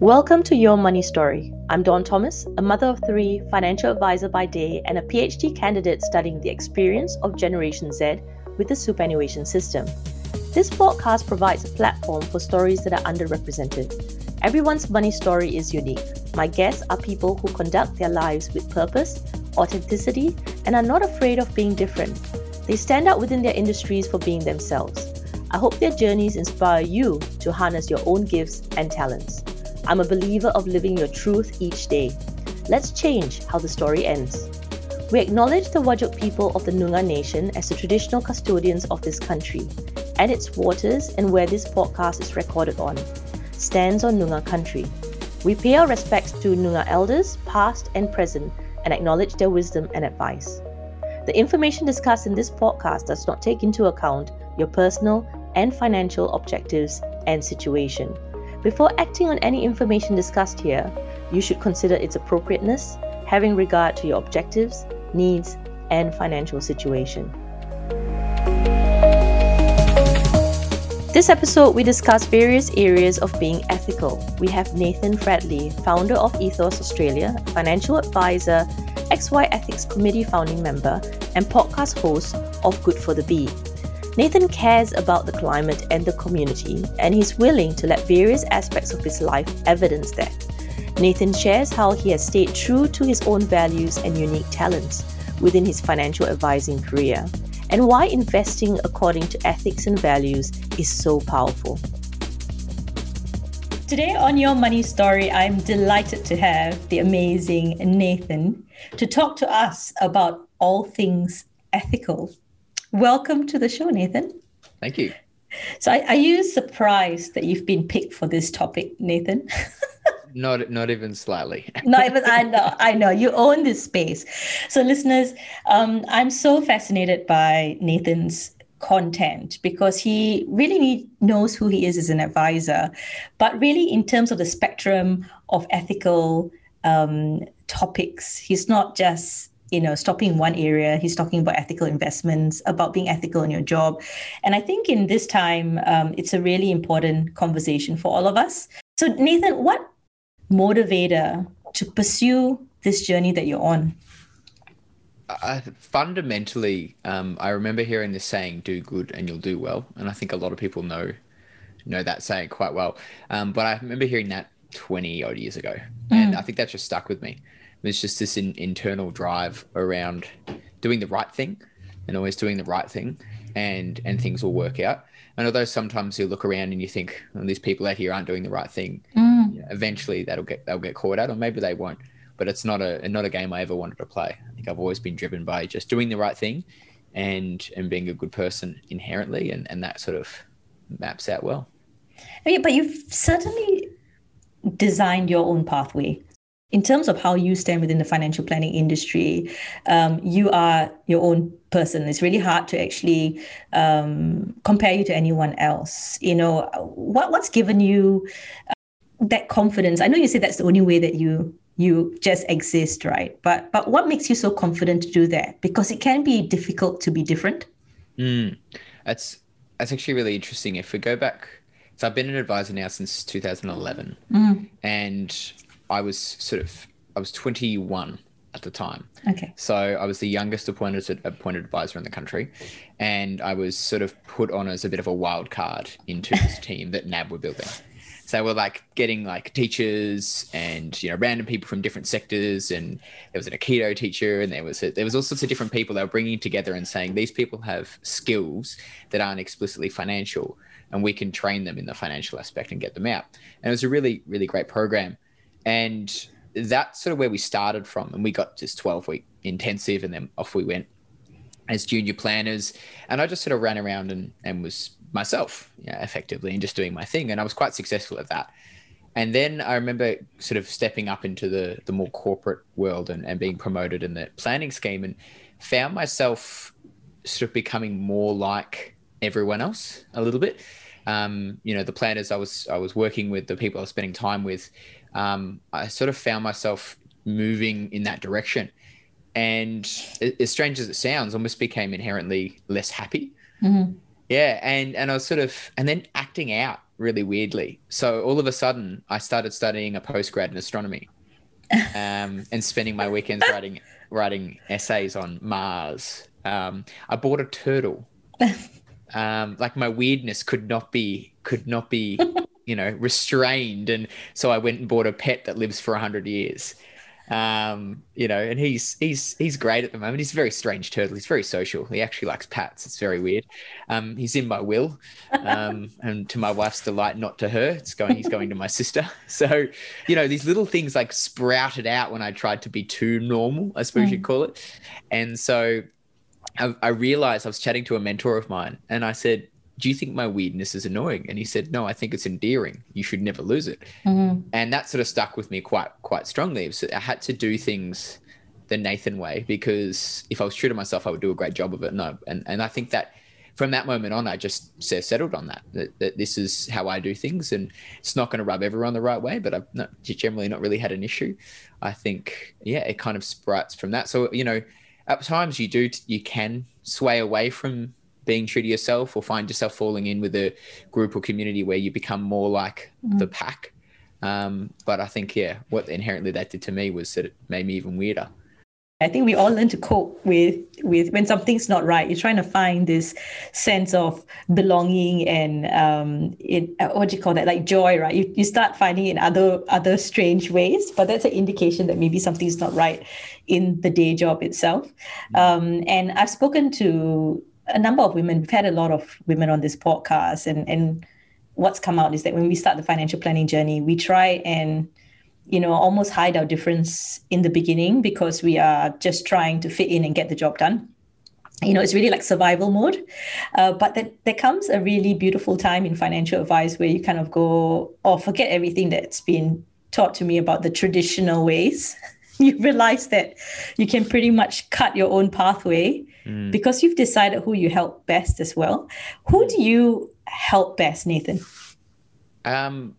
Welcome to Your Money Story. I'm Dawn Thomas, a mother of three, financial advisor by day, and a PhD candidate studying the experience of Generation Z with the superannuation system. This podcast provides a platform for stories that are underrepresented. Everyone's money story is unique. My guests are people who conduct their lives with purpose, authenticity, and are not afraid of being different. They stand out within their industries for being themselves. I hope their journeys inspire you to harness your own gifts and talents. I'm a believer of living your truth each day. Let's change how the story ends. We acknowledge the Whadjuk people of the Noongar Nation as the traditional custodians of this country and its waters and where this podcast is recorded on stands on Noongar country. We pay our respects to Noongar elders, past and present, and acknowledge their wisdom and advice. The information discussed in this podcast does not take into account your personal and financial objectives and situation. Before acting on any information discussed here, you should consider its appropriateness, having regard to your objectives, needs, and financial situation. This episode, we discuss various areas of being ethical. We have Nathan Fradley, founder of Ethos Australia, financial advisor, XY Ethics Committee founding member, and podcast host of Good for the Bee. Nathan cares about the climate and the community, and he's willing to let various aspects of his life evidence that. Nathan shares how he has stayed true to his own values and unique talents within his financial advising career, and why investing according to ethics and values is so powerful. Today on Your Money Story, I'm delighted to have the amazing Nathan to talk to us about all things ethical. Welcome to the show, Nathan. Thank you. So, are you surprised that you've been picked for this topic, Nathan? not, not even slightly. not even. I know. I know. You own this space. So, listeners, um, I'm so fascinated by Nathan's content because he really need, knows who he is as an advisor, but really in terms of the spectrum of ethical um, topics, he's not just you know stopping in one area he's talking about ethical investments about being ethical in your job. And i think in this time um, it's a really important conversation for all of us. So nathan what motivator to pursue this journey that you're on? I, fundamentally um, i remember hearing this saying do good and you'll do well. And i think a lot of people know know that saying quite well. Um, but i remember hearing that 20 odd years ago and i think that's just stuck with me. There's just this in, internal drive around doing the right thing and always doing the right thing and and things will work out. And although sometimes you look around and you think well, these people out here aren't doing the right thing mm. you know, eventually that'll get they'll get caught out or maybe they won't. But it's not a not a game i ever wanted to play. I think i've always been driven by just doing the right thing and and being a good person inherently and and that sort of maps out well. Yeah, but you've certainly designed your own pathway in terms of how you stand within the financial planning industry, um, you are your own person. It's really hard to actually um, compare you to anyone else. You know, what what's given you uh, that confidence? I know you say that's the only way that you you just exist, right? But but what makes you so confident to do that? Because it can be difficult to be different. Mm, that's that's actually really interesting. If we go back, so I've been an advisor now since 2011, mm. and I was sort of I was 21 at the time. Okay. So I was the youngest appointed appointed advisor in the country, and I was sort of put on as a bit of a wild card into this team that NAB were building. So we're like getting like teachers and you know random people from different sectors, and there was an Aikido teacher, and there was a, there was all sorts of different people they were bringing together and saying these people have skills that aren't explicitly financial, and we can train them in the financial aspect and get them out. And it was a really really great program. And that's sort of where we started from. And we got just 12 week intensive and then off we went as junior planners. And I just sort of ran around and, and was myself, effectively, and just doing my thing. And I was quite successful at that. And then I remember sort of stepping up into the, the more corporate world and, and being promoted in the planning scheme and found myself sort of becoming more like everyone else a little bit. Um, you know, the planners I was I was working with, the people I was spending time with, um, I sort of found myself moving in that direction. And as strange as it sounds, almost became inherently less happy. Mm-hmm. Yeah, and and I was sort of and then acting out really weirdly. So all of a sudden, I started studying a postgrad in astronomy, um, and spending my weekends writing writing essays on Mars. Um, I bought a turtle. Um, like my weirdness could not be could not be you know restrained, and so I went and bought a pet that lives for hundred years. Um, you know, and he's he's he's great at the moment. He's a very strange turtle. He's very social. He actually likes pats. It's very weird. Um, he's in my will, um, and to my wife's delight, not to her. It's going. He's going to my sister. So, you know, these little things like sprouted out when I tried to be too normal, I suppose mm. you'd call it. And so, I, I realized I was chatting to a mentor of mine, and I said, do you think my weirdness is annoying? And he said, no, I think it's endearing. You should never lose it. Mm-hmm. And that sort of stuck with me quite, quite strongly. So I had to do things the Nathan way because if I was true to myself, I would do a great job of it. No. And, and I think that from that moment on, I just settled on that, that, that this is how I do things. And it's not going to rub everyone the right way, but I've not, generally not really had an issue. I think, yeah, it kind of sprouts from that. So, you know, at times you do, you can sway away from being true to yourself or find yourself falling in with a group or community where you become more like mm-hmm. the pack. Um, but I think, yeah, what inherently that did to me was that it made me even weirder. I think we all learn to cope with with when something's not right. You're trying to find this sense of belonging and um, it, uh, what do you call that? Like joy, right? You, you start finding it in other other strange ways, but that's an indication that maybe something's not right in the day job itself. Mm-hmm. Um, and I've spoken to a number of women. We've had a lot of women on this podcast, and and what's come out is that when we start the financial planning journey, we try and you know almost hide our difference in the beginning because we are just trying to fit in and get the job done you know it's really like survival mode uh, but that there comes a really beautiful time in financial advice where you kind of go oh forget everything that's been taught to me about the traditional ways you realize that you can pretty much cut your own pathway mm. because you've decided who you help best as well. Who do you help best, Nathan? Um,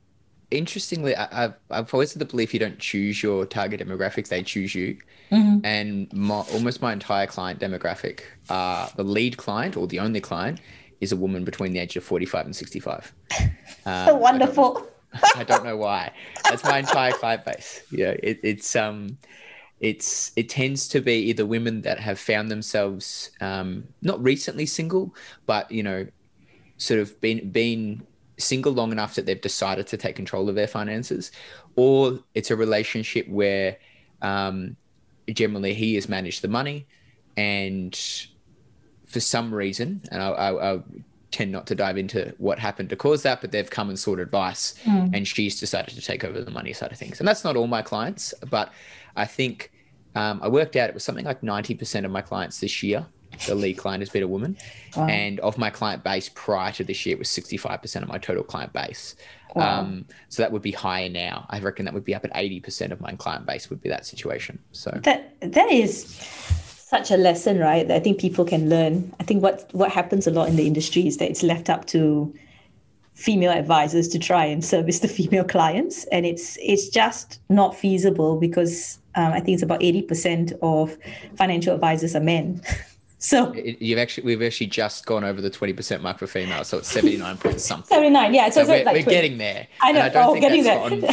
interestingly, I, have I've always had the belief you don't choose your target demographics; they choose you. Mm-hmm. And my, almost my entire client demographic, uh, the lead client or the only client, is a woman between the age of forty-five and sixty-five. Um, Wonderful. I don't know why. That's my entire client base. Yeah, it, it's um, it's it tends to be either women that have found themselves um, not recently single, but you know, sort of been been single long enough that they've decided to take control of their finances, or it's a relationship where um, generally he has managed the money, and for some reason, and I, I, I tend not to dive into what happened to cause that, but they've come and sought advice, mm. and she's decided to take over the money side of things. And that's not all my clients, but I think um, I worked out it was something like 90% of my clients this year. The lead client has been a woman. Wow. And of my client base prior to this year, it was 65% of my total client base. Wow. Um, so that would be higher now. I reckon that would be up at 80% of my client base would be that situation. So that that is such a lesson, right? That I think people can learn. I think what what happens a lot in the industry is that it's left up to female advisors to try and service the female clients and it's it's just not feasible because um, i think it's about 80% of financial advisors are men so you've actually we've actually just gone over the 20% mark for females so it's 79 point something 79 yeah so, so we're, like we're getting there i know I oh, getting there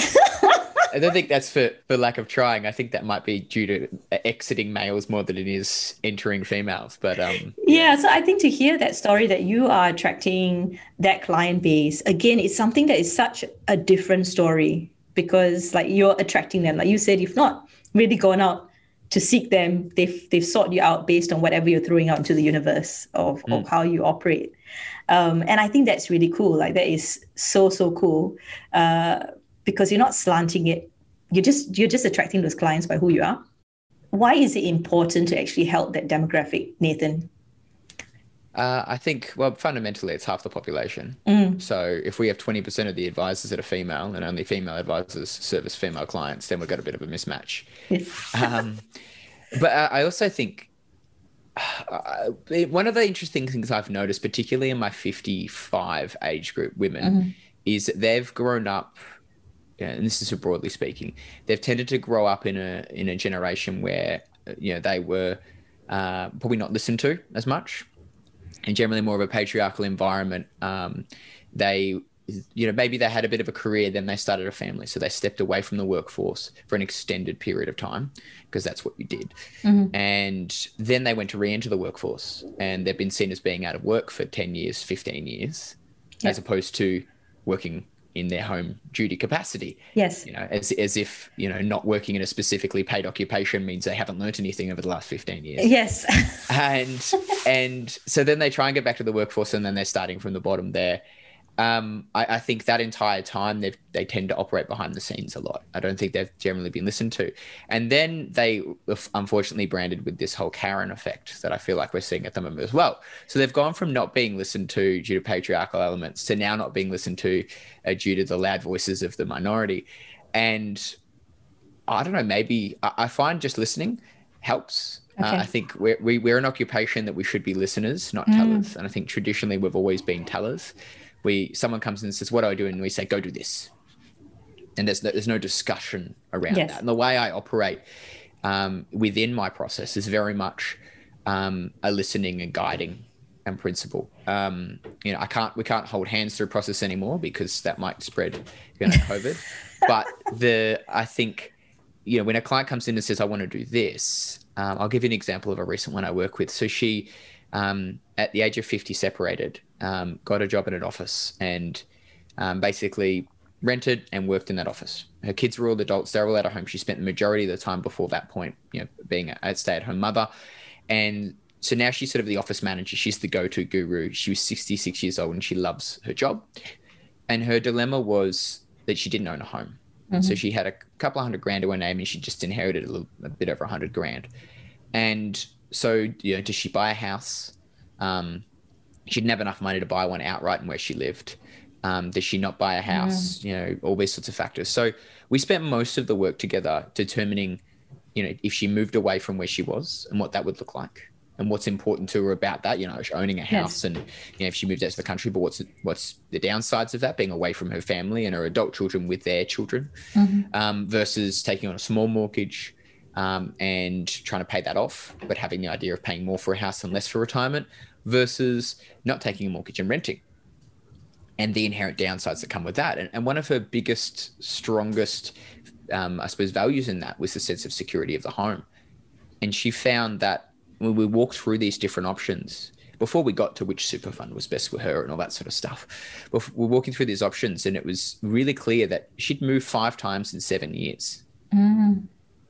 I don't think that's for, for lack of trying. I think that might be due to exiting males more than it is entering females. But um, yeah. yeah, so I think to hear that story that you are attracting that client base again, it's something that is such a different story because like you're attracting them. Like you said, you've not really gone out to seek them. They've they've sought you out based on whatever you're throwing out into the universe of, mm. of how you operate. Um, and I think that's really cool. Like that is so so cool. Uh, because you're not slanting it. You're just you're just attracting those clients by who you are. Why is it important to actually help that demographic, Nathan? Uh, I think, well, fundamentally, it's half the population. Mm. So if we have 20% of the advisors that are female and only female advisors service female clients, then we've got a bit of a mismatch. Yes. um, but I also think uh, one of the interesting things I've noticed, particularly in my 55 age group women, mm-hmm. is that they've grown up and this is broadly speaking, they've tended to grow up in a in a generation where you know they were uh, probably not listened to as much, and generally more of a patriarchal environment, um, they you know maybe they had a bit of a career then they started a family so they stepped away from the workforce for an extended period of time because that's what you did mm-hmm. and then they went to re-enter the workforce and they've been seen as being out of work for 10 years 15 years yep. as opposed to working in their home duty capacity. Yes. You know as, as if you know not working in a specifically paid occupation means they haven't learned anything over the last 15 years. Yes. And and so then they try and get back to the workforce and then they're starting from the bottom there um, I, I, think that entire time they they tend to operate behind the scenes a lot. I don't think they've generally been listened to, and then they unfortunately branded with this whole Karen effect that I feel like we're seeing at the moment as well. So they've gone from not being listened to due to patriarchal elements to now not being listened to uh, due to the loud voices of the minority, and I don't know. Maybe I, I find just listening helps. Uh, okay. Uh, I think we're, we, are we are an occupation that we should be listeners, not tellers. Mm. And I think traditionally we've always been tellers we someone comes in and says, "What do I do?" and we say, "Go do this," and there's no, there's no discussion around yes. that. And the way I operate um, within my process is very much um, a listening and guiding and principle. Um, you know, I can't we can't hold hands through process anymore because that might spread you know, COVID. but the I think you know when a client comes in and says, "I want to do this," um, I'll give you an example of a recent one I work with. So she um, at the age of 50 separated, um, got a job at an office and um, basically rented and worked in that office. Her kids were all adults; they were all at home. She spent the majority of the time before that point, you know, being a stay-at-home mother, and so now she's sort of the office manager. She's the go-to guru. She was 66 years old and she loves her job. And her dilemma was that she didn't own a home. Mm-hmm. So she had a couple of hundred grand to her name and she just inherited a, little, a bit over a hundred grand. And so, you know, does she buy a house? Um, she didn't have enough money to buy one outright in where she lived. Um, does she not buy a house? Mm. You know, all these sorts of factors. So we spent most of the work together determining, you know, if she moved away from where she was and what that would look like and what's important to her about that. You know, owning a house yes. and you know if she moved out to the country, but what's what's the downsides of that? Being away from her family and her adult children with their children, mm-hmm. um, versus taking on a small mortgage. Um, and trying to pay that off, but having the idea of paying more for a house and less for retirement, versus not taking a mortgage and renting and the inherent downsides that come with that. And, and one of her biggest, strongest, um, I suppose, values in that was the sense of security of the home. And she found that when we walked through these different options, before we got to which super fund was best for her and all that sort of stuff, we're walking through these options, and it was really clear that she'd moved five times in seven years. Mm.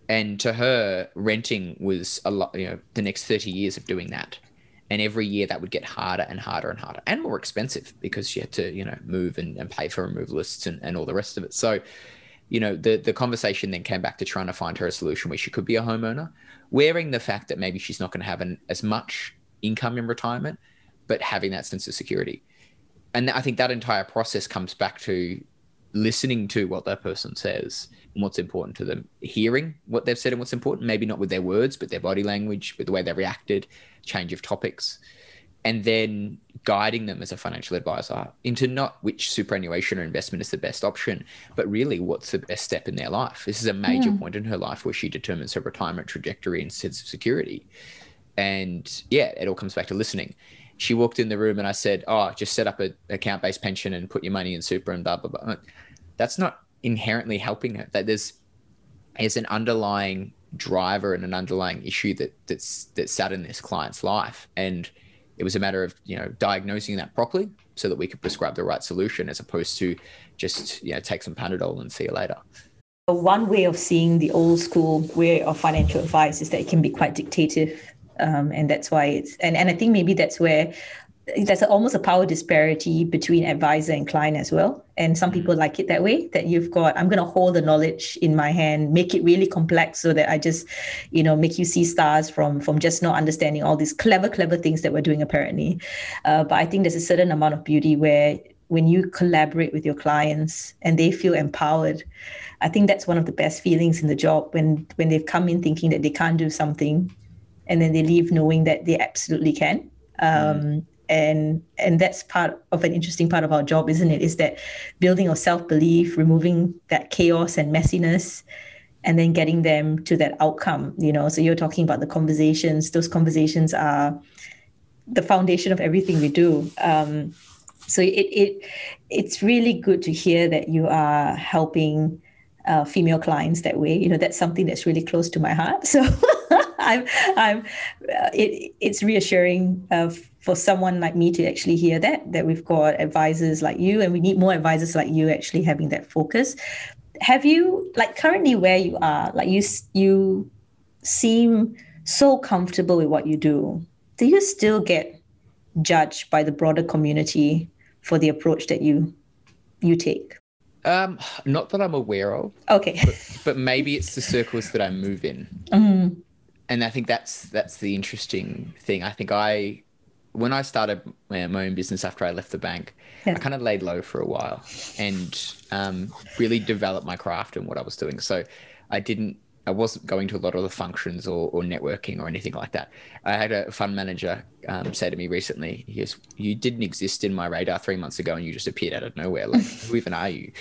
And to her, renting was a lot, you know, the next 30 years of doing that. And every year that would get harder and harder and harder and more expensive because she had to you know move and, and pay for remove lists and, and all the rest of it. So you know the the conversation then came back to trying to find her a solution where she could be a homeowner wearing the fact that maybe she's not going to have an, as much income in retirement but having that sense of security. And i think that entire process comes back to listening to what that person says and what's important to them hearing what they've said and what's important maybe not with their words but their body language with the way they reacted change of topics, and then guiding them as a financial advisor into not which superannuation or investment is the best option, but really what's the best step in their life. This is a major mm. point in her life where she determines her retirement trajectory and sense of security. And yeah, it all comes back to listening. She walked in the room and I said, Oh, just set up an account based pension and put your money in super and blah, blah, blah. That's not inherently helping her. That there's, there's an underlying driver and an underlying issue that that's that sat in this client's life and it was a matter of you know diagnosing that properly so that we could prescribe the right solution as opposed to just you know take some panadol and see you later one way of seeing the old school way of financial advice is that it can be quite dictative um, and that's why it's and, and i think maybe that's where there's almost a power disparity between advisor and client as well. And some people mm-hmm. like it that way that you've got, I'm going to hold the knowledge in my hand, make it really complex so that I just, you know, make you see stars from, from just not understanding all these clever, clever things that we're doing apparently. Uh, but I think there's a certain amount of beauty where when you collaborate with your clients and they feel empowered, I think that's one of the best feelings in the job when, when they've come in thinking that they can't do something and then they leave knowing that they absolutely can. Um, mm and and that's part of an interesting part of our job isn't it is that building of self-belief removing that chaos and messiness and then getting them to that outcome you know so you're talking about the conversations those conversations are the foundation of everything we do. Um, so it, it it's really good to hear that you are helping uh, female clients that way. You know, that's something that's really close to my heart. So I'm, I'm, uh, it, it's reassuring uh, for someone like me to actually hear that, that we've got advisors like you and we need more advisors like you actually having that focus. Have you, like currently where you are, like you, you seem so comfortable with what you do. Do you still get judged by the broader community for the approach that you you take? Um, not that I'm aware of. Okay. But, but maybe it's the circles that I move in. Mm-hmm. And I think that's that's the interesting thing. I think I when I started my own business after I left the bank, yeah. I kind of laid low for a while and um, really developed my craft and what I was doing. So I didn't I wasn't going to a lot of the functions or, or networking or anything like that. I had a fund manager um, say to me recently, he goes, You didn't exist in my radar three months ago and you just appeared out of nowhere. Like, who even are you?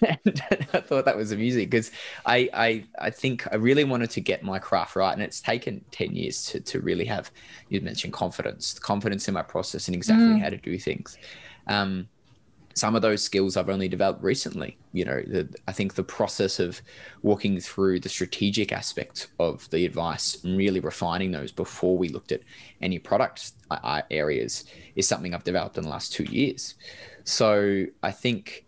And I thought that was amusing because I, I I think I really wanted to get my craft right, and it's taken ten years to to really have. You mentioned confidence, confidence in my process and exactly mm. how to do things. Um, some of those skills I've only developed recently. You know, the, I think the process of walking through the strategic aspect of the advice and really refining those before we looked at any product uh, uh, areas is something I've developed in the last two years. So I think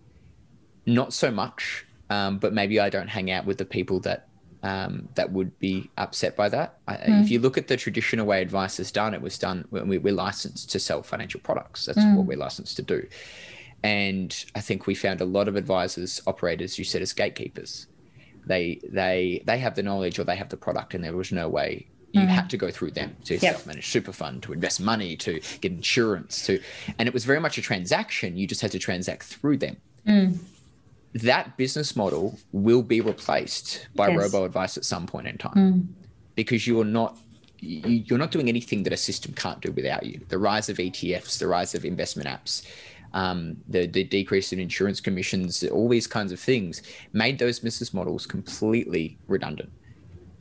not so much, um, but maybe I don't hang out with the people that um, that would be upset by that. Mm. If you look at the traditional way advice is done, it was done when we, are licensed to sell financial products. That's mm. what we're licensed to do. And I think we found a lot of advisors operate, as you said, as gatekeepers. They they they have the knowledge or they have the product, and there was no way you mm. had to go through them to yep. self-manage super fund, to invest money, to get insurance, to and it was very much a transaction. You just had to transact through them. That business model will be replaced by yes. robo advice at some point in time mm. because you're not you're not doing anything that a system can't do without you. The rise of ETFs, the rise of investment apps, um, the, the decrease in insurance commissions, all these kinds of things made those business models completely redundant.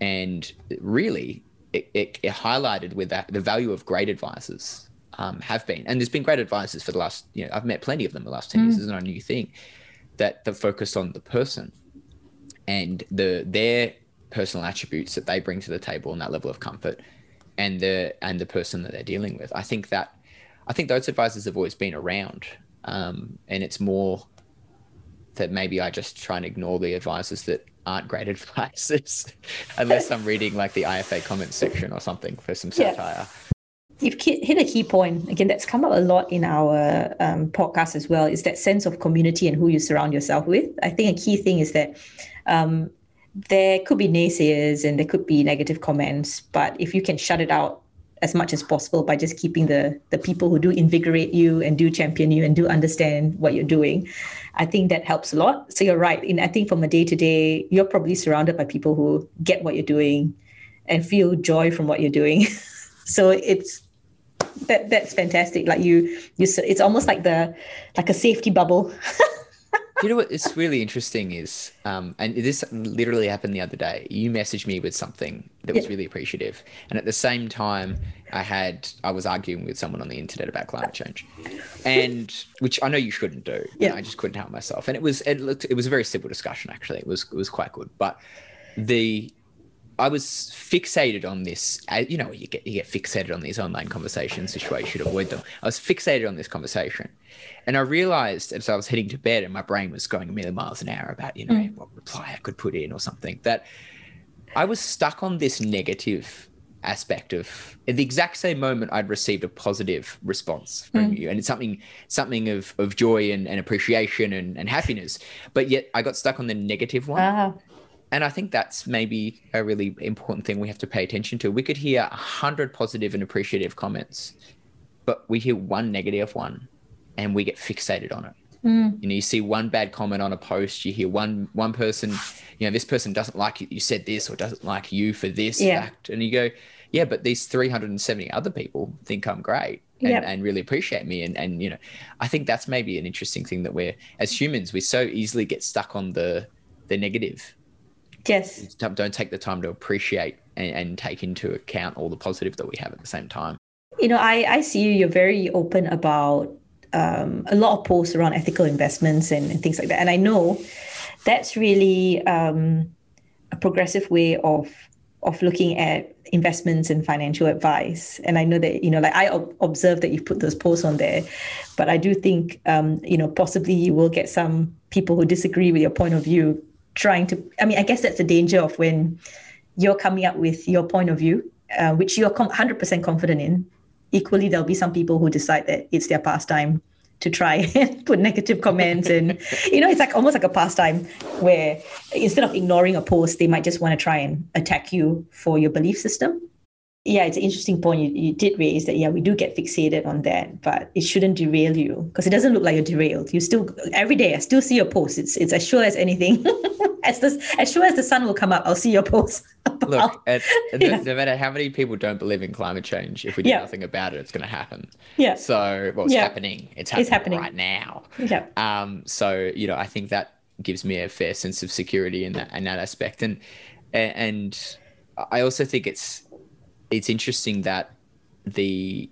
And really, it, it, it highlighted with that the value of great advisors um, have been. And there's been great advisors for the last, you know, I've met plenty of them the last 10 mm. years. It's not a new thing that that focus on the person and the their personal attributes that they bring to the table and that level of comfort and the and the person that they're dealing with. I think that I think those advisors have always been around. Um, and it's more that maybe I just try and ignore the advisors that aren't great advisors, unless I'm reading like the IFA comments section or something for some satire. You've hit a key point again that's come up a lot in our um, podcast as well. Is that sense of community and who you surround yourself with? I think a key thing is that um, there could be naysayers and there could be negative comments, but if you can shut it out as much as possible by just keeping the the people who do invigorate you and do champion you and do understand what you're doing i think that helps a lot so you're right in i think from a day to day you're probably surrounded by people who get what you're doing and feel joy from what you're doing so it's that that's fantastic. Like you you it's almost like the like a safety bubble. You know what is really interesting is, um, and this literally happened the other day. You messaged me with something that was really appreciative, and at the same time, I had I was arguing with someone on the internet about climate change, and which I know you shouldn't do. Yeah, I just couldn't help myself, and it was it looked it was a very simple discussion actually. It was it was quite good, but the I was fixated on this. You know, you get you get fixated on these online conversations, which you should avoid them. I was fixated on this conversation, and I realized as I was heading to bed, and my brain was going a million miles an hour about you know mm. what reply I could put in or something that I was stuck on this negative aspect of at the exact same moment I'd received a positive response from mm. you and it's something something of, of joy and, and appreciation and, and happiness but yet I got stuck on the negative one uh-huh. And I think that's maybe a really important thing we have to pay attention to. We could hear a hundred positive and appreciative comments, but we hear one negative one and we get fixated on it. Mm. You know, you see one bad comment on a post, you hear one one person, you know, this person doesn't like you, you said this or doesn't like you for this yeah. fact. And you go, yeah, but these 370 other people think I'm great. And, yep. and, really appreciate me and, and you know i think that's maybe an interesting thing that we're as humans we so easily get stuck on the the negative Yes. Don't take the time to appreciate and, and take into account all the positive that we have at the same time. you know, I, I see you, you're very open about um, a lot of posts around ethical investments and, and, things like that. And I know that's really um, a progressive way of of looking at investments and financial advice. And I know that, you know, like I ob- observe that you put those posts on there, but I do think, um, you know, possibly you will get some people who disagree with your point of view trying to, I mean, I guess that's the danger of when you're coming up with your point of view, uh, which you're com- 100% confident in. Equally, there'll be some people who decide that it's their pastime to try and put negative comments and you know it's like almost like a pastime where instead of ignoring a post they might just want to try and attack you for your belief system yeah it's an interesting point you, you did raise that yeah we do get fixated on that but it shouldn't derail you because it doesn't look like you're derailed you still every day i still see your post it's it's as sure as anything as this as sure as the sun will come up i'll see your post Look, at, yeah. no, no, matter how many people don't believe in climate change, if we do yeah. nothing about it, it's going to happen. Yeah. So, it's yeah. happening. It's happening, it's happening right now. Yeah. Um. So, you know, I think that gives me a fair sense of security in that in that aspect, and and I also think it's it's interesting that the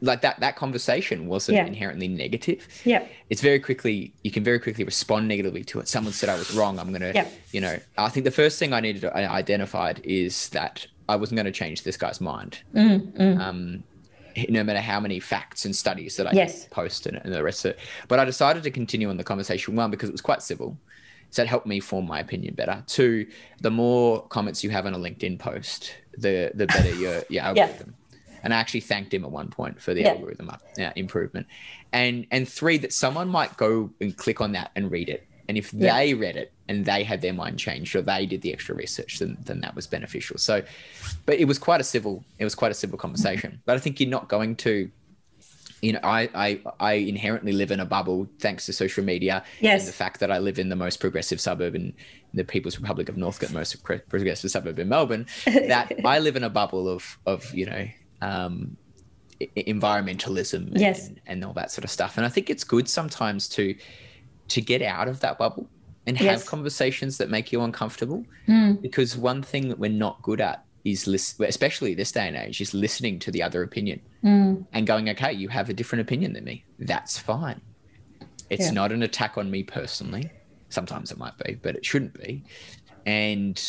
like that that conversation wasn't yeah. inherently negative. Yeah. It's very quickly you can very quickly respond negatively to it. Someone said I was wrong. I'm gonna yeah. you know, I think the first thing I needed to, I identified is that I wasn't going to change this guy's mind. Mm, mm. Um, no matter how many facts and studies that I yes. post and, and the rest of it. But I decided to continue on the conversation one because it was quite civil. So it helped me form my opinion better. Two, the more comments you have on a LinkedIn post, the the better your your algorithm. Yeah and I actually thanked him at one point for the yeah. algorithm up, yeah, improvement. And and three that someone might go and click on that and read it. And if they read it and they had their mind changed or they did the extra research, then then that was beneficial. So, but it was quite a civil it was quite a civil conversation. But I think you're not going to you know, I, I I inherently live in a bubble thanks to social media. Yes. And the fact that I live in the most progressive suburb in the People's Republic of Northcote, most progressive suburb in Melbourne, that I live in a bubble of of you know um, environmentalism yes. and, and, all that sort of stuff. And I think it's good sometimes to to get out of that bubble and have yes. conversations that make you uncomfortable. Mm. Because one thing that we're not good at is listen, especially this day and age, is listening to the other opinion mm. and going, okay, you have a different opinion than me. That's fine. It's yeah. not an attack on me personally. Sometimes it might be, but it shouldn't be. And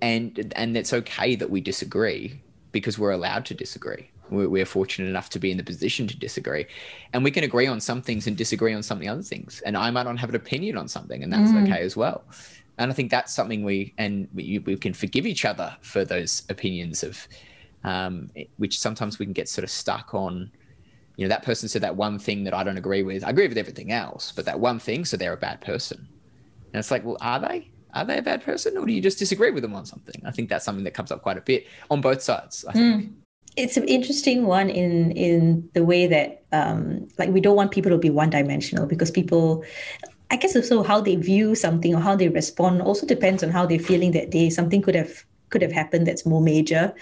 and and it's okay that we disagree because we're allowed to disagree. We're, we're, fortunate enough to be in the position to disagree. And we can agree on some things and disagree on some of the other things. And I might not have an opinion on something, and that's mm. okay as well. And I think that's something we, and we, we can forgive each other for those opinions of, um, which sometimes we can get sort of stuck on. You know, that person said that one thing that I don't agree with. I agree with everything else, but that one thing, so they're a bad person. And it's like, well, are they? are they a bad person or do you just disagree with them on something? I think that's something that comes up quite a bit on both sides. I think. Mm. It's an interesting one in in the way that um, like we don't want people to be one dimensional because people I guess also how they view something or how they respond also depends on how they're feeling that day. Something could have could have happened that's more major.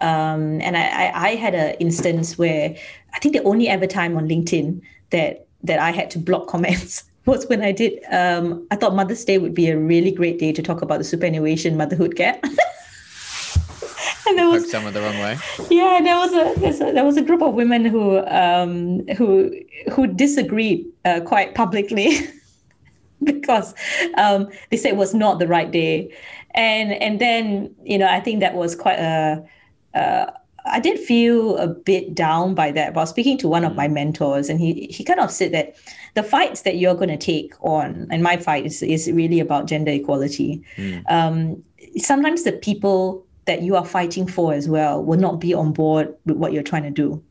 Um, and I, I, I had an instance where I think the only ever time on LinkedIn that that I had to block comments was when I did. Um, I thought Mother's Day would be a really great day to talk about the superannuation motherhood gap. and there was someone the wrong way. Yeah, there was a, a there was a group of women who um, who who disagreed uh, quite publicly because um, they said it was not the right day, and and then you know I think that was quite a. a I did feel a bit down by that. But I was speaking to one of my mentors, and he he kind of said that the fights that you're going to take on, and my fight is, is really about gender equality. Mm. Um, sometimes the people that you are fighting for as well will not be on board with what you're trying to do,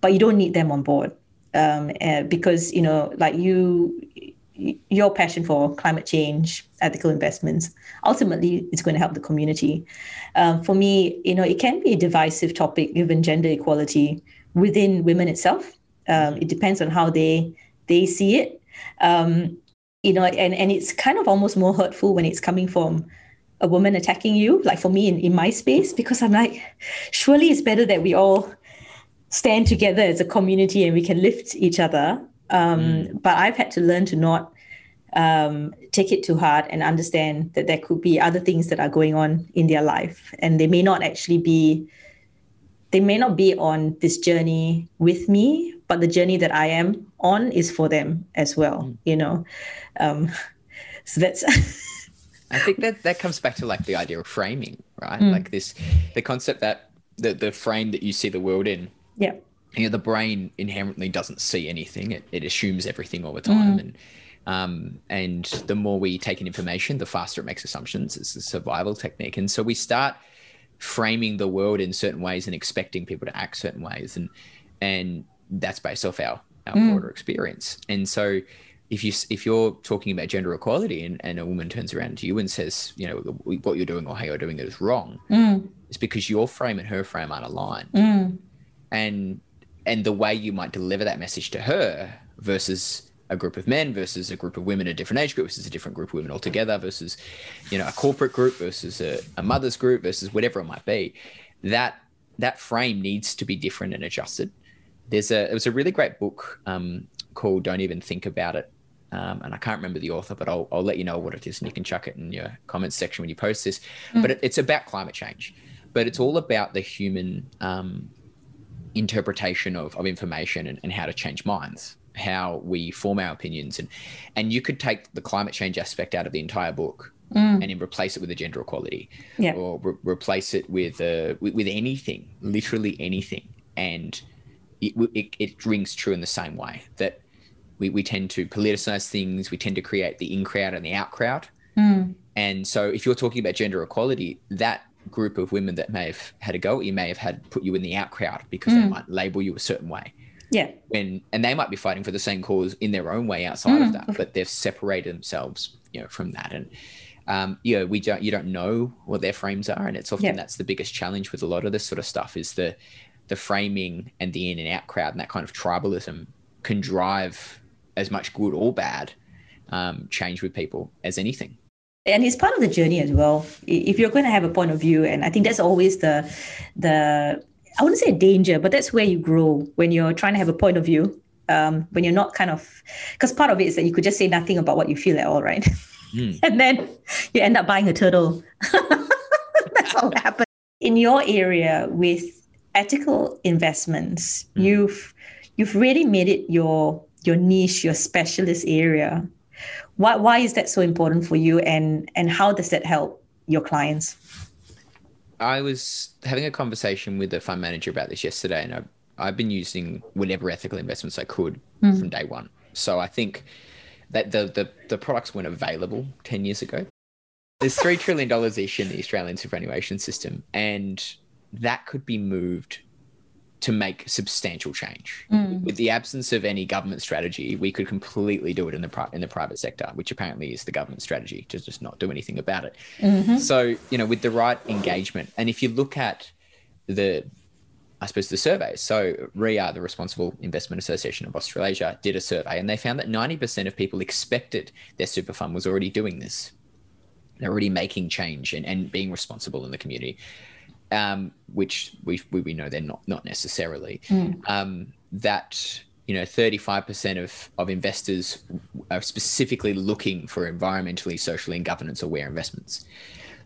but you don't need them on board um, uh, because you know, like you, your passion for climate change, ethical investments, ultimately it's going to help the community. Um, for me, you know, it can be a divisive topic given gender equality within women itself. Um, it depends on how they they see it. Um, you know, and, and it's kind of almost more hurtful when it's coming from a woman attacking you, like for me in, in my space, because I'm like, surely it's better that we all stand together as a community and we can lift each other. Um, mm. But I've had to learn to not um, take it too hard and understand that there could be other things that are going on in their life, and they may not actually be they may not be on this journey with me, but the journey that I am on is for them as well. Mm. You know, um, so that's. I think that that comes back to like the idea of framing, right? Mm. Like this, the concept that the the frame that you see the world in. Yeah. You know, the brain inherently doesn't see anything; it, it assumes everything all the time, mm. and um, and the more we take in information, the faster it makes assumptions. It's a survival technique, and so we start framing the world in certain ways and expecting people to act certain ways, and and that's based off our our mm. broader experience. And so, if you if you're talking about gender equality and, and a woman turns around to you and says, you know, what you're doing or how you're doing it is wrong, mm. it's because your frame and her frame aren't aligned. Mm. And and the way you might deliver that message to her versus a group of men versus a group of women, a different age group versus a different group of women altogether versus, you know, a corporate group versus a, a mother's group versus whatever it might be. That that frame needs to be different and adjusted. There's a it was a really great book um, called "Don't Even Think About It," um, and I can't remember the author, but I'll I'll let you know what it is, and you can chuck it in your comments section when you post this. Mm. But it, it's about climate change, but it's all about the human um, interpretation of, of information and, and how to change minds how we form our opinions and and you could take the climate change aspect out of the entire book mm. and then replace it with a gender equality yeah. or re- replace it with uh with, with, anything literally anything and it, it, it rings true in the same way that we, we tend to politicize things we tend to create the in crowd and the out crowd mm. and so if you're talking about gender equality that group of women that may have had a go at you may have had put you in the out crowd because mm. they might label you a certain way yeah. When and they might be fighting for the same cause in their own way outside mm. of that, but they've separated themselves, you know, from that. And um, you know, we don't you don't know what their frames are, and it's often yeah. that's the biggest challenge with a lot of this sort of stuff is the the framing and the in and out crowd and that kind of tribalism can drive as much good or bad um, change with people as anything and it's part of the journey as well if you're going to have a point of view and i think that's always the the I wouldn't say danger, but that's where you grow when you're trying to have a point of view. Um, when you're not kind of, because part of it is that you could just say nothing about what you feel at all, right? Mm. and then you end up buying a turtle. that's all that happens. In your area with ethical investments, mm. you've you've really made it your your niche, your specialist area. Why why is that so important for you, and and how does that help your clients? I was having a conversation with a fund manager about this yesterday, and I, I've been using whatever ethical investments I could mm. from day one. So I think that the, the, the products weren't available 10 years ago. There's $3 trillion ish in the Australian superannuation system, and that could be moved to make substantial change. Mm. With the absence of any government strategy, we could completely do it in the pri- in the private sector, which apparently is the government strategy to just not do anything about it. Mm-hmm. So, you know, with the right engagement, and if you look at the I suppose the surveys. So RIA, the Responsible Investment Association of Australasia, did a survey and they found that 90% of people expected their super fund was already doing this. They're already making change and, and being responsible in the community um, which we, we know they're not not necessarily. Mm. Um, that you know, 35% of, of investors are specifically looking for environmentally, socially, and governance aware investments.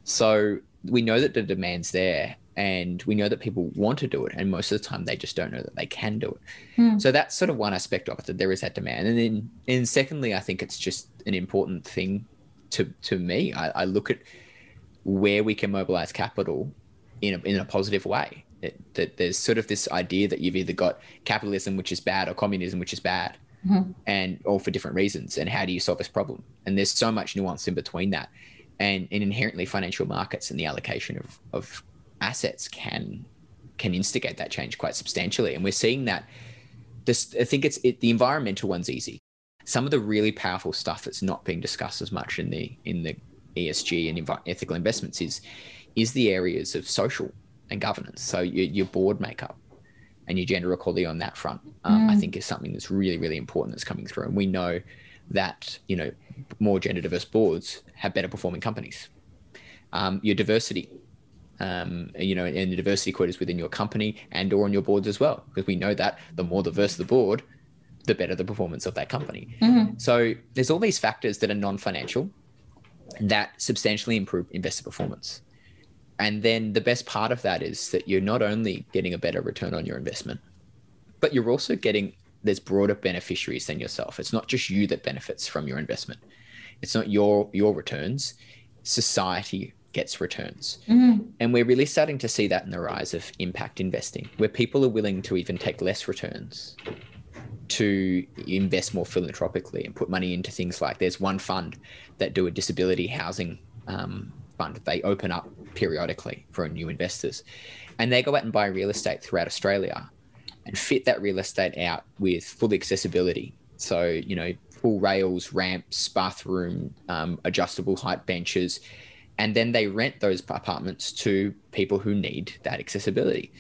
So we know that the demand's there and we know that people want to do it. And most of the time they just don't know that they can do it. Mm. So that's sort of one aspect of it that there is that demand. And then, and secondly, I think it's just an important thing to, to me. I, I look at where we can mobilize capital in a, in a positive way. It, that there's sort of this idea that you've either got capitalism, which is bad, or communism, which is bad, mm-hmm. and all for different reasons. And how do you solve this problem? And there's so much nuance in between that. And, and inherently, financial markets and the allocation of, of assets can can instigate that change quite substantially. And we're seeing that. This, I think it's it, the environmental one's easy. Some of the really powerful stuff that's not being discussed as much in the in the ESG and inv- ethical investments is is the areas of social and governance. So your, your board makeup and your gender equality on that front, um, mm. I think is something that's really, really important that's coming through. And we know that, you know, more gender diverse boards have better performing companies. Um, your diversity, um, you know, and the diversity quotas within your company and or on your boards as well, because we know that the more diverse the board, the better the performance of that company. Mm-hmm. So there's all these factors that are non-financial that substantially improve investor performance And then the best part of that is that you're not only getting a better return on your investment, but you're also getting there's broader beneficiaries than yourself. It's not just you that benefits from your investment. It's not your your returns. Society gets returns. Mm. And we're really starting to see that in the rise of impact investing, where people are willing to even take less returns to invest more philanthropically and put money into things like there's one fund that do a disability housing um, fund. They open up periodically for new investors and they go out and buy real estate throughout Australia and fit that real estate out with full accessibility. So, you know, full rails, ramps, bathroom, um, adjustable height benches. And then they rent those apartments to people who need that accessibility,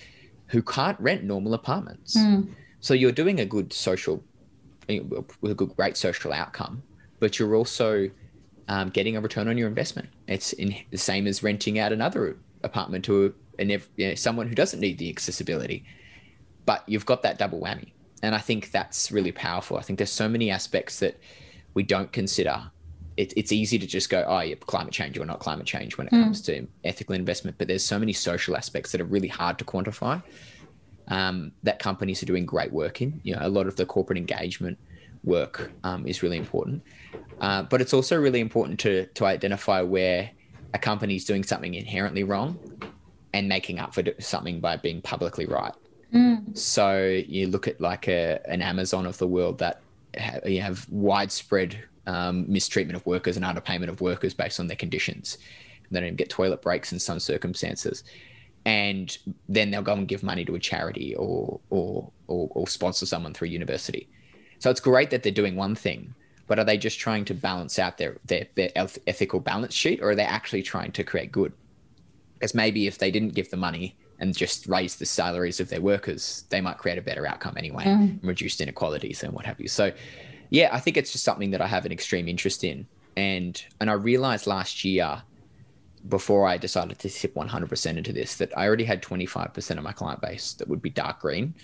who can't rent normal apartments. Mm. So you're doing a good social, with a good, great social outcome, but you're also um, getting a return on your investment. It's in, the same as renting out another apartment to a, you know, someone who doesn't need the accessibility but you've got that double whammy. And I think that's really powerful. I think there's so many aspects that we don't consider. It, it's easy to just go, oh, yeah, climate change or not climate change when it mm. comes to ethical investment. But there's so many social aspects that are really hard to quantify um, that companies are doing great work in. You know, a lot of the corporate engagement work um, is really important. Uh, but it's also really important to, to identify where a company is doing something inherently wrong and making up for something by being publicly right. Mm. So you look at like a, an Amazon of the world that ha- you have widespread um, mistreatment of workers and underpayment of workers based on their conditions. They don't even get toilet breaks in some circumstances. And then they'll go and give money to a charity or, or, or, or sponsor someone through university. So it's great that they're doing one thing, but are they just trying to balance out their, their, their ethical balance sheet or are they actually trying to create good? Because maybe if they didn't give the money, and just raise the salaries of their workers, they might create a better outcome anyway, mm. reduced inequalities and what have you. So, yeah, I think it's just something that I have an extreme interest in, and and I realized last year, before I decided to tip 100% into this, that I already had 25% of my client base that would be dark green,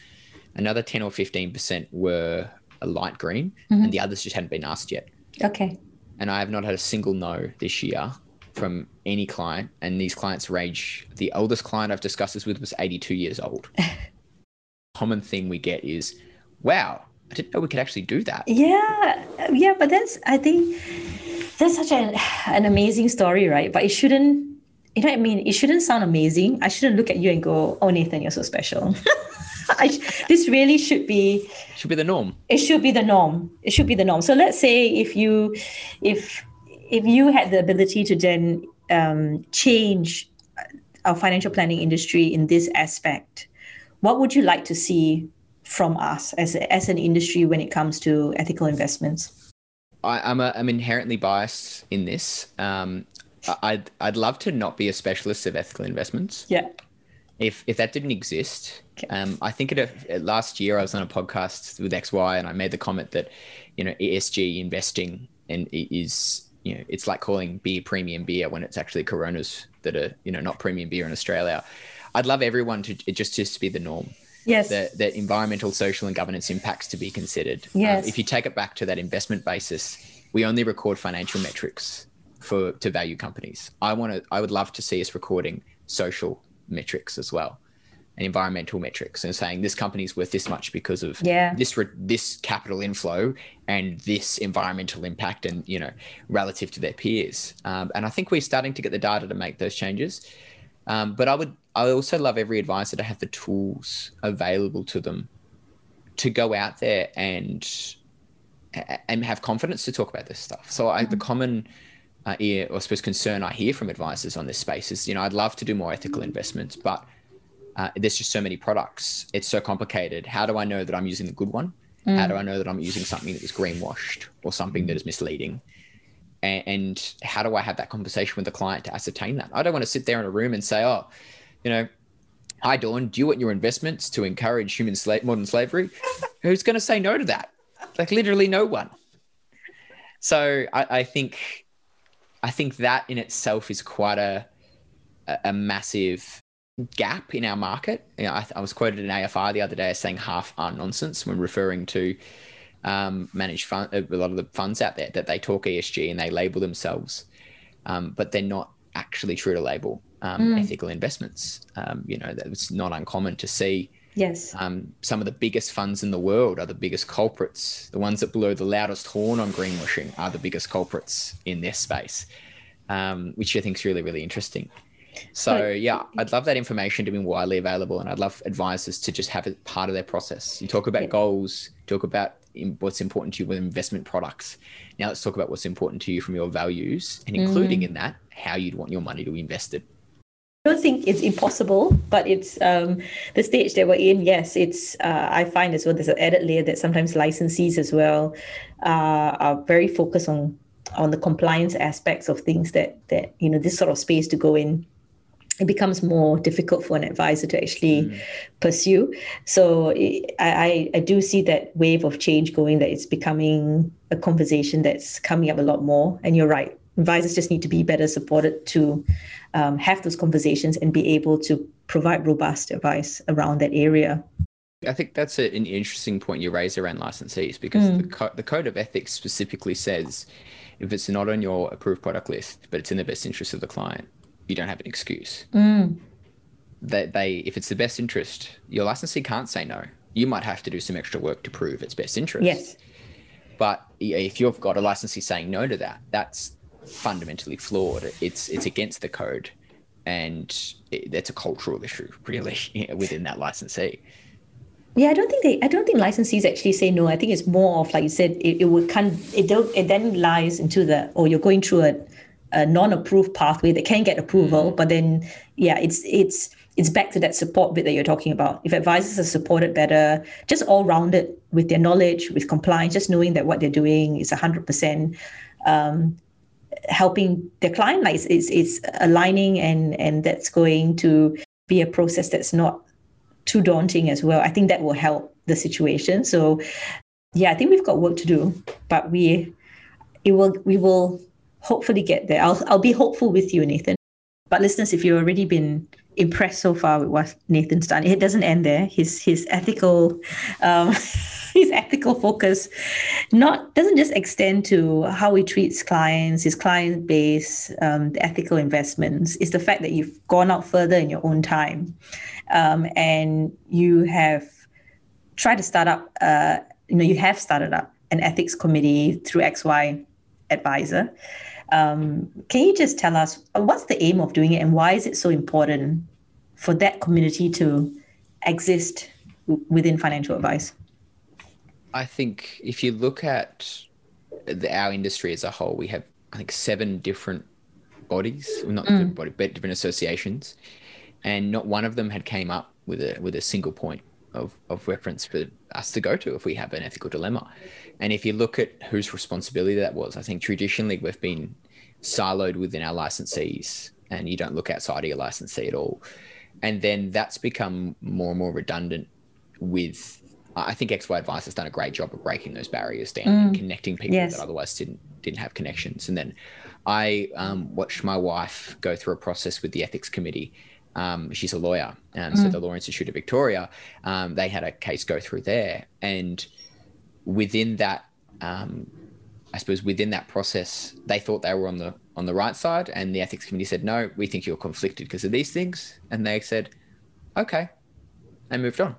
another 10 or 15% were a light green, mm-hmm. and the others just hadn't been asked yet. Okay. And I have not had a single no this year from any client, and these clients range. The oldest client I've discussed this with was 82 years old. Common thing we get is, "Wow, I didn't know we could actually do that." Yeah, yeah, but that's I think that's such an an amazing story, right? But it shouldn't. You know what I mean? It shouldn't sound amazing. I shouldn't look at you and go, "Oh, Nathan, you're so special." I, this really should be should be the norm. It should be the norm. It should be the norm. So let's say if you, if if you had the ability to then um, change our financial planning industry in this aspect, what would you like to see from us as, a, as an industry when it comes to ethical investments? I, am a, I'm inherently biased in this. Um, I'd I'd love to not be a specialist of ethical investments. Yeah. If if that didn't exist. Um, I think it, last year I was on a podcast with XY and I made the comment that, you know, ESG investing and is you know, it's like calling beer premium beer when it's actually Coronas that are, you know, not premium beer in Australia. I'd love everyone to just just to be the norm. Yes. The, the environmental, social, and governance impacts to be considered. Um, yes. Um, if you take it back to that investment basis, we only record financial metrics for to value companies. I want to. I would love to see us recording social metrics as well and environmental metrics and saying this company is worth this much because of yeah. this re- this capital inflow and this environmental impact and you know relative to their peers um, and i think we're starting to get the data to make those changes um, but i would i also love every advisor to have the tools available to them to go out there and and have confidence to talk about this stuff so I, mm-hmm. the common uh, ear, or I suppose concern I hear from advisors on this space is, you know, I'd love to do more ethical investments, but uh, there's just so many products. It's so complicated. How do I know that I'm using the good one? Mm. How do I know that I'm using something that is greenwashed or something that is misleading? And, and how do I have that conversation with the client to ascertain that? I don't want to sit there in a room and say, oh, you know, hi Dawn, do you want your investments to encourage human slave modern slavery? Who's going to say no to that? Like literally no one. So I, I think I think that in itself is quite a a massive gap in our market. You know, I, I, was quoted in AFR the other day as saying half are nonsense when referring to um, managed fund, a lot of the funds out there that they talk ESG and they label themselves, um, but they're not actually true to label. um, mm. ethical investments. Um, you know, it's not uncommon to see. Yes. Um, some of the biggest funds in the world are the biggest culprits. The ones that blow the loudest horn on greenwashing are the biggest culprits in this space, um, which I think is really, really interesting. So but, yeah, I'd love that information to be widely available, and I'd love advisors to just have it part of their process. You talk about yeah. goals, talk about what's important to you with investment products. Now let's talk about what's important to you from your values, and including mm. in that how you'd want your money to be invested. I don't think it's impossible, but it's um, the stage that we're in. Yes, it's. Uh, I find as well. There's an added layer that sometimes licensees as well uh, are very focused on on the compliance aspects of things that that you know this sort of space to go in it becomes more difficult for an advisor to actually mm. pursue. So I, I do see that wave of change going that it's becoming a conversation that's coming up a lot more. And you're right, advisors just need to be better supported to um, have those conversations and be able to provide robust advice around that area. I think that's a, an interesting point you raise around licensees because mm. the, co- the code of ethics specifically says if it's not on your approved product list, but it's in the best interest of the client, you don't have an excuse. Mm. That they, if it's the best interest, your licensee can't say no. You might have to do some extra work to prove its best interest. Yes. But if you've got a licensee saying no to that, that's fundamentally flawed. It's it's against the code, and it, that's a cultural issue, really, within that licensee. Yeah, I don't think they. I don't think licensees actually say no. I think it's more of like you said. It, it would kind. It don't. It then lies into the. Or you're going through a a non-approved pathway that can get approval, mm. but then yeah, it's it's it's back to that support bit that you're talking about. If advisors are supported better, just all rounded with their knowledge, with compliance, just knowing that what they're doing is hundred um, percent helping their client, like it's, it's, it's aligning and and that's going to be a process that's not too daunting as well. I think that will help the situation. So yeah, I think we've got work to do, but we it will we will hopefully get there. I'll, I'll be hopeful with you, Nathan. But listeners, if you've already been impressed so far with what Nathan's done, it doesn't end there. His his ethical um, his ethical focus not doesn't just extend to how he treats clients, his client base, um, the ethical investments. It's the fact that you've gone out further in your own time, um, and you have tried to start up. Uh, you know, you have started up an ethics committee through XY Advisor. Um, can you just tell us uh, what's the aim of doing it and why is it so important for that community to exist within financial advice? I think if you look at the, our industry as a whole, we have I think seven different bodies, well, not mm. different body, but different associations, and not one of them had came up with a with a single point of, of reference for us to go to if we have an ethical dilemma. And if you look at whose responsibility that was, I think traditionally we've been siloed within our licensees and you don't look outside of your licensee at all. And then that's become more and more redundant with I think XY Advice has done a great job of breaking those barriers down mm. and connecting people yes. that otherwise didn't didn't have connections. And then I um, watched my wife go through a process with the ethics committee um, she's a lawyer, and mm. so the Law Institute of Victoria, um, they had a case go through there, and within that, um, I suppose within that process, they thought they were on the on the right side, and the ethics committee said, "No, we think you're conflicted because of these things," and they said, "Okay," and moved on,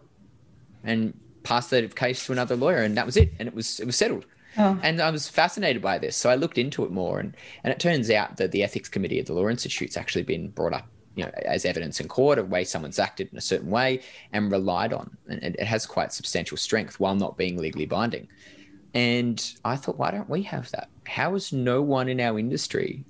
and passed the case to another lawyer, and that was it, and it was it was settled. Oh. And I was fascinated by this, so I looked into it more, and and it turns out that the ethics committee at the Law Institute's actually been brought up you know, as evidence in court of way someone's acted in a certain way and relied on. And it has quite substantial strength while not being legally binding. And I thought, why don't we have that? How has no one in our industry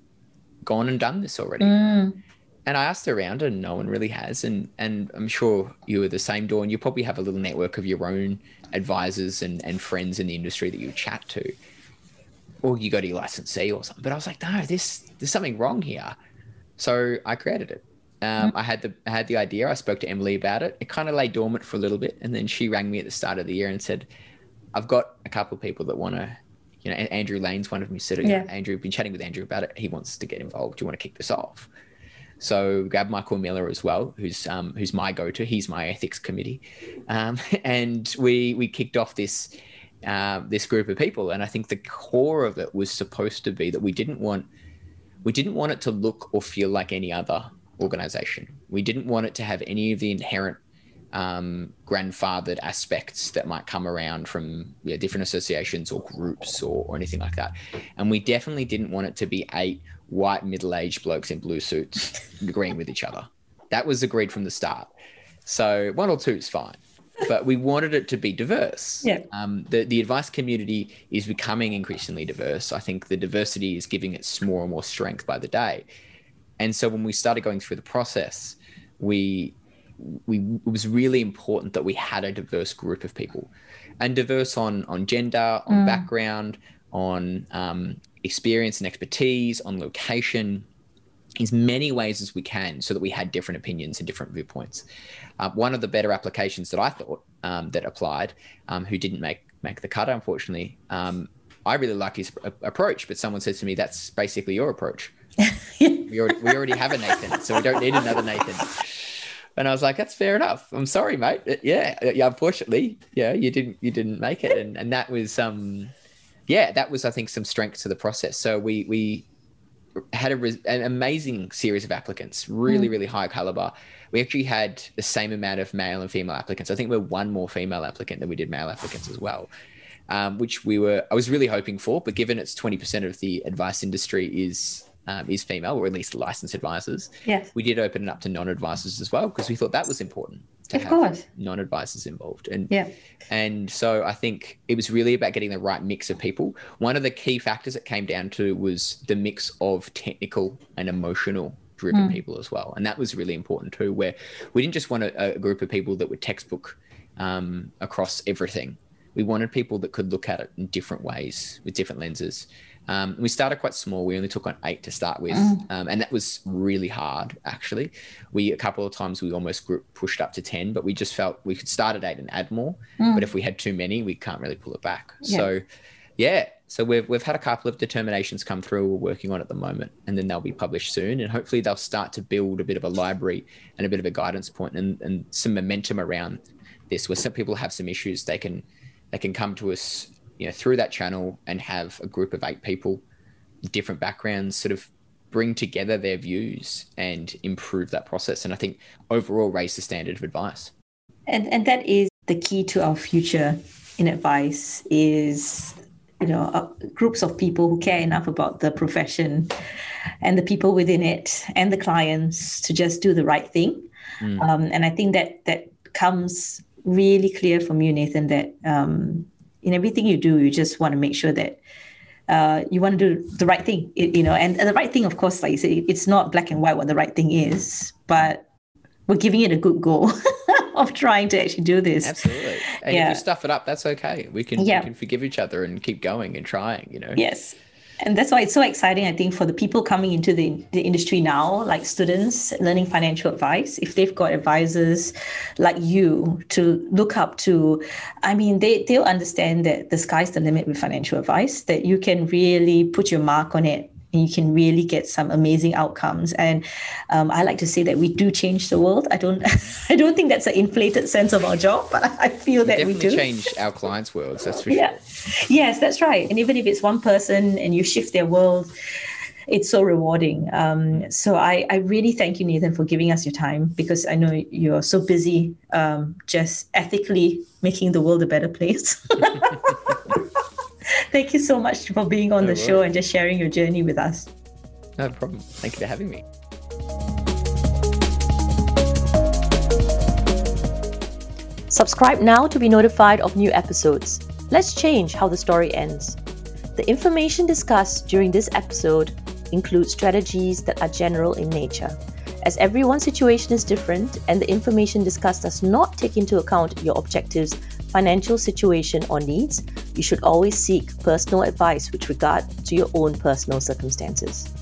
gone and done this already? Mm. And I asked around, and no one really has. And and I'm sure you are the same, Dawn. You probably have a little network of your own advisors and, and friends in the industry that you chat to, or you go to your licensee or something. But I was like, no, this there's something wrong here. So I created it. Um, I had the I had the idea. I spoke to Emily about it. It kind of lay dormant for a little bit, and then she rang me at the start of the year and said, "I've got a couple of people that want to." You know, Andrew Lane's one of them. Said, yeah. "Andrew, been chatting with Andrew about it. He wants to get involved. Do you want to kick this off?" So grab Michael Miller as well, who's um, who's my go-to. He's my ethics committee, um, and we we kicked off this uh, this group of people. And I think the core of it was supposed to be that we didn't want we didn't want it to look or feel like any other organization. We didn't want it to have any of the inherent um, grandfathered aspects that might come around from yeah, different associations or groups or, or anything like that. And we definitely didn't want it to be eight white middle aged blokes in blue suits agreeing with each other. That was agreed from the start. So one or two is fine. But we wanted it to be diverse. Yeah. Um, the, the advice community is becoming increasingly diverse. I think the diversity is giving it more and more strength by the day. And so when we started going through the process, we we it was really important that we had a diverse group of people, and diverse on on gender, on mm. background, on um, experience and expertise, on location, as many ways as we can, so that we had different opinions and different viewpoints. Uh, one of the better applications that I thought um, that applied, um, who didn't make make the cut, unfortunately. Um, I really like his approach, but someone says to me, "That's basically your approach." we, already, we already have a Nathan, so we don't need another Nathan. And I was like, that's fair enough. I'm sorry, mate. Uh, yeah, uh, yeah. Unfortunately, yeah, you didn't you didn't make it, and and that was um, yeah, that was I think some strength to the process. So we we had a an amazing series of applicants, really mm. really high caliber. We actually had the same amount of male and female applicants. I think we're one more female applicant than we did male applicants as well. Um, which we were I was really hoping for, but given it's 20% of the advice industry is um, is female, or at least licensed advisors. Yes. We did open it up to non-advisors as well because we thought that was important to of have course. non-advisors involved. And yeah. and so I think it was really about getting the right mix of people. One of the key factors it came down to was the mix of technical and emotional driven mm. people as well. And that was really important too, where we didn't just want a, a group of people that were textbook um, across everything. We wanted people that could look at it in different ways with different lenses. Um, we started quite small. We only took on eight to start with, mm. um, and that was really hard. Actually, we a couple of times we almost group pushed up to ten, but we just felt we could start at eight and add more. Mm. But if we had too many, we can't really pull it back. Yeah. So, yeah. So we've we've had a couple of determinations come through. We're working on at the moment, and then they'll be published soon. And hopefully, they'll start to build a bit of a library and a bit of a guidance point and, and some momentum around this. Where some people have some issues, they can they can come to us you know through that channel and have a group of eight people different backgrounds sort of bring together their views and improve that process. And i think overall raise the standard of advice. And and that is the key to our future in advice is you know uh, groups of people who care enough about the profession and the people within it and the clients to just do the right thing. Mm. um, and i think that that comes really clear from you nathan that um, in everything you do, you just want to make sure that uh, you want to do the right thing, it, you know, and, and, the right thing, of course, like you say, it's not black and white what the right thing is, but we're giving it a good go of trying to actually do this. Absolutely. And yeah. if you stuff it up, that's okay. We can, yeah. we can forgive each other and keep going and trying, you know? Yes and that's why it's so exciting i think for the people coming into the, the industry now like students learning financial advice. If they've got advisors like you to look up to i mean they, they'll understand that the sky's the limit with financial advice that you can really put your mark on it and you can really get some amazing outcomes. And um, I like to say that we do change the world. I don't, I don't think that's an inflated sense of our job, but I feel that we do change our clients' worlds. That's for yeah. sure. Yes, that's right. And even if it's one person and you shift their world, it's so rewarding. Um, so I, I really thank you, Nathan, for giving us your time because I know you're so busy um, just ethically making the world a better place. Thank you so much for being on no the worries. show and just sharing your journey with us. No problem. Thank you for having me. Subscribe now to be notified of new episodes. Let's change how the story ends. The information discussed during this episode includes strategies that are general in nature. As everyone's situation is different and the information discussed does not take into account your objectives financial situation or needs, you should always seek personal advice with regard to your own personal circumstances.